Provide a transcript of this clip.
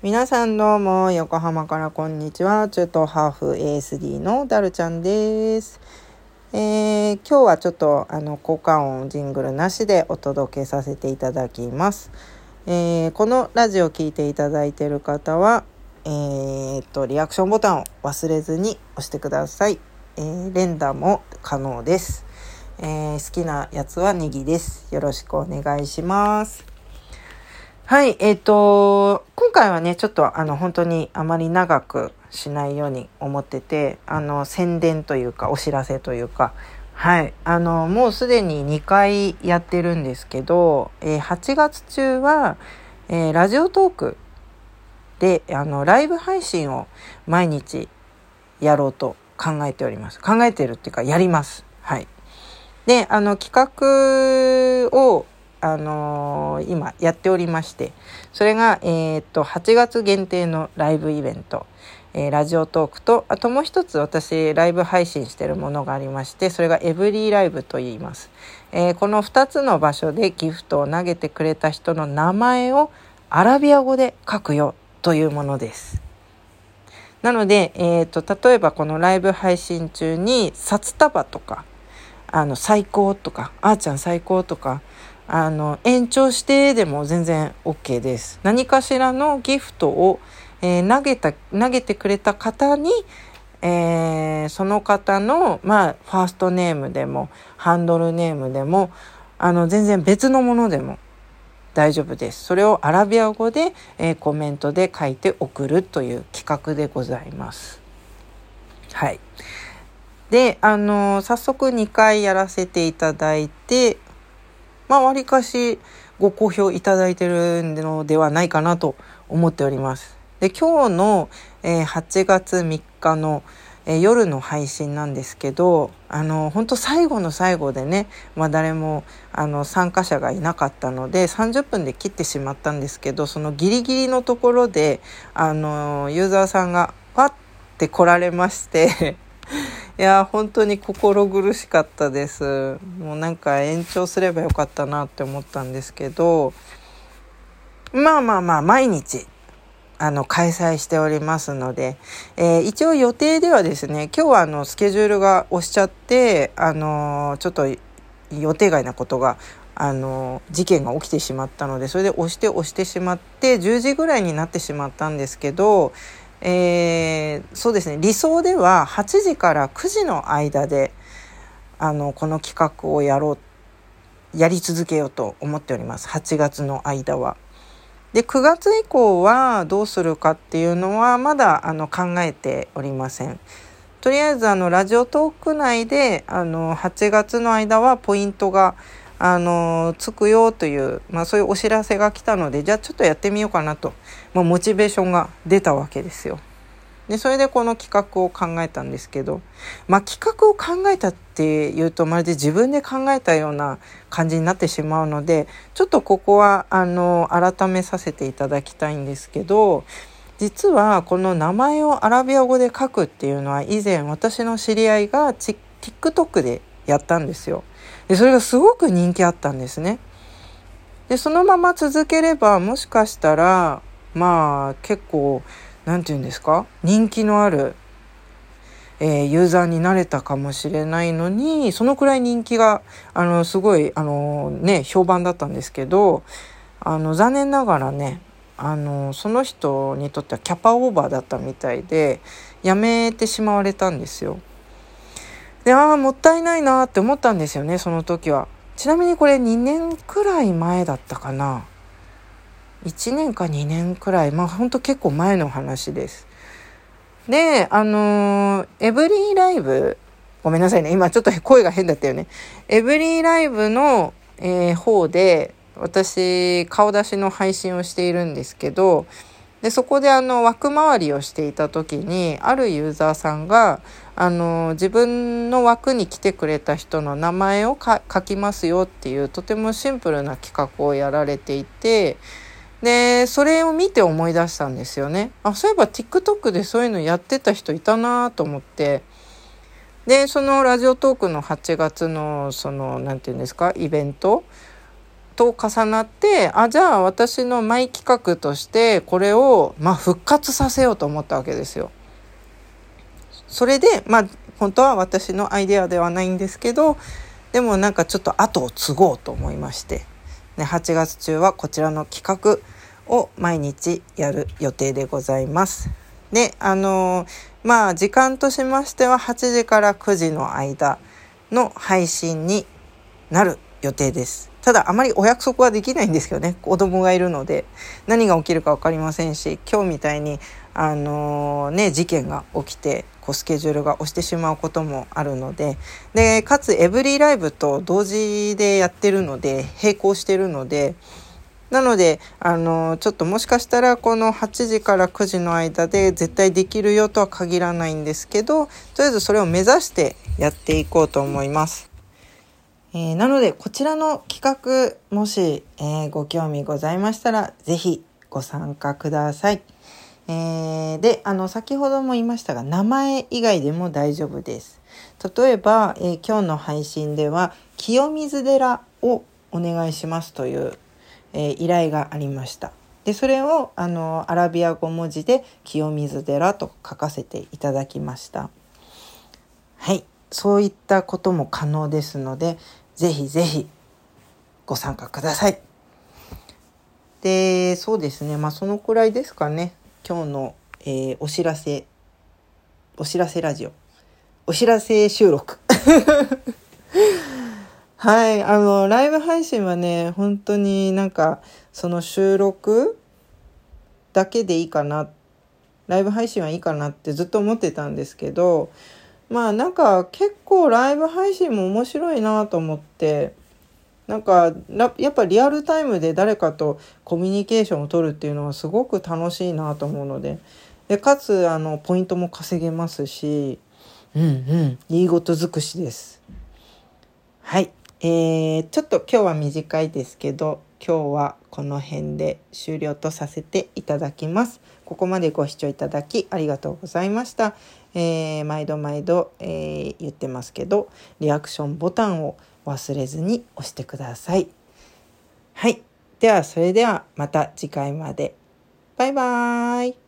皆さんどうも横浜からこんにちは。中東ハーフ ASD のダルちゃんです、えー今日はちょっとあの効果音ジングルなしでお届けさせていただきます、えーこのラジオを聞いていただいている方はえーっとリアクションボタンを忘れずに押してください、えー連打も可能です、え好きなやつはネギです。よろしくお願いします。はい、えっ、と、今回はね、ちょっとあの、本当にあまり長くしないように思ってて、あの、宣伝というか、お知らせというか、はい、あの、もうすでに2回やってるんですけど、えー8月中は、えーラジオトークで、あの、ライブ配信を毎日やろうと考えております。考えてるっていうか、やります。はい。で、あの、企画を、あのー今やっておりまして、それが、えっと、8月限定のライブイベント、えーラジオトークと、あともう一つ私、ライブ配信してるものがありまして、それがエブリーライブと言います。えーこの2つの場所でギフトを投げてくれた人の名前をアラビア語で書くよというものです。なので、えー、と例えばこのライブ配信中に札束とかあの最高とかあーちゃん最高とかあの延長してでも全然 OK です。何かしらのギフトを、えー投げた投げてくれた方に、えーその方の、まあ、ファーストネームでもハンドルネームでもあの全然別のものでも大丈夫です。それをアラビア語で、えーコメントで書いて送るという企画でございます。はい。で、あの早速2回やらせていただいて、まあ、わりかしご好評いただいてるのではないかなと思っております。で、今日の、えー8月3日の、えー夜の配信なんですけど、あの、本当最後の最後でね、まあ誰も、あの、参加者がいなかったので、30分で切ってしまったんですけど、そのギリギリのところで、あの、ユーザーさんがパッて来られまして、いや本当に心苦しかったです。もうなんか延長すればよかったなって思ったんですけどまあまあまあ毎日あの開催しておりますので、えー一応予定ではですね今日はあのスケジュールが押しちゃってあのちょっと予定外なことがあの事件が起きてしまったのでそれで押して押してしまって10時ぐらいになってしまったんですけどえーそうですね理想では8時から9時の間であのこの企画をやろうやり続けようと思っております8月の間は。で9月以降はどうするかっていうのはまだあの考えておりません。とりあえずあのラジオトーク内であの8月の間はポイントがあのつくよという、まあ、そういうお知らせが来たのでじゃあちょっとやってみようかなと、まあ、モチベーションが出たわけですよ。でそれでこの企画を考えたんですけど、まあ、企画を考えたっていうとまるで自分で考えたような感じになってしまうのでちょっとここはあの改めさせていただきたいんですけど実はこの名前をアラビア語で書くっていうのは以前私の知り合いが TikTok でやったんですよ。でそれがすごく人気あったんですね。でそのまま続ければもしかしたらまあ結構なんて言うんですか？人気のある、えーユーザーになれたかもしれないのにそのくらい人気があのすごいあのね評判だったんですけどあの残念ながらねあのその人にとってはキャパオーバーだったみたいでやめてしまわれたんですよ。でああもったいないなって思ったんですよねその時は。ちなみにこれ2年くらい前だったかな。1年か2年くらいまあほんと結構前の話です。であのーエブリーライブごめんなさいね今ちょっと声が変だったよね。エブリーライブの、えー方で私顔出しの配信をしているんですけどでそこであの枠回りをしていた時にあるユーザーさんがあの自分の枠に来てくれた人の名前を書きますよっていうとてもシンプルな企画をやられていてでそれを見て思い出したんですよね。あそういえば TikTok でそういうのやってた人いたなと思ってでそのラジオトークの8月のその何て言うんですかイベントと重なってあじゃあ私のマイ企画としてこれを、まあ、復活させようと思ったわけですよ。それでまあ本当は私のアイデアではないんですけどでもなんかちょっと後を継ごうと思いまして、ね、8月中はこちらの企画を毎日やる予定でございます。であのまあ時間としましては8時から9時の間の配信になる予定です。ただあまりお約束はできないんですけどね子供がいるので何が起きるか分かりませんし今日みたいにあのー、ね事件が起きてこうスケジュールが押してしまうこともあるのででかつエブリィライブと同時でやってるので並行してるのでなのであのちょっともしかしたらこの8時から9時の間で絶対できるよとは限らないんですけどとりあえずそれを目指してやっていこうと思います。えー、なのでこちらの企画もし、えー、ご興味ございましたら是非ご参加ください。えー、であの先ほども言いましたが名前以外でも大丈夫です。例えば、え今日の配信では清水寺をお願いしますというえー、依頼がありました。でそれをあのアラビア語文字で清水寺と書かせていただきました。はい、そういったことも可能ですので、ぜひぜひご参加ください。で、そうですね、まあそのくらいですかね。今日の、えー、お知らせ、お知らせラジオ、お知らせ収録。はい、あの、ライブ配信はね、本当になんか、その収録だけでいいかな、ライブ配信はいいかなってずっと思ってたんですけど、まあなんか結構ライブ配信も面白いなと思って、なんかやっぱリアルタイムで誰かとコミュニケーションを取るっていうのはすごく楽しいなと思うのででかつあのポイントも稼げますしうんうんいいこと尽くしです。はいえー、ちょっと今日は短いですけど今日はこの辺で終了とさせていただきます。ここまでご視聴いただきありがとうございました。えー、毎度毎度、えー、言ってますけどリアクションボタンを忘れずに押してください。はい。ではそれではまた次回まで。バイバーイ。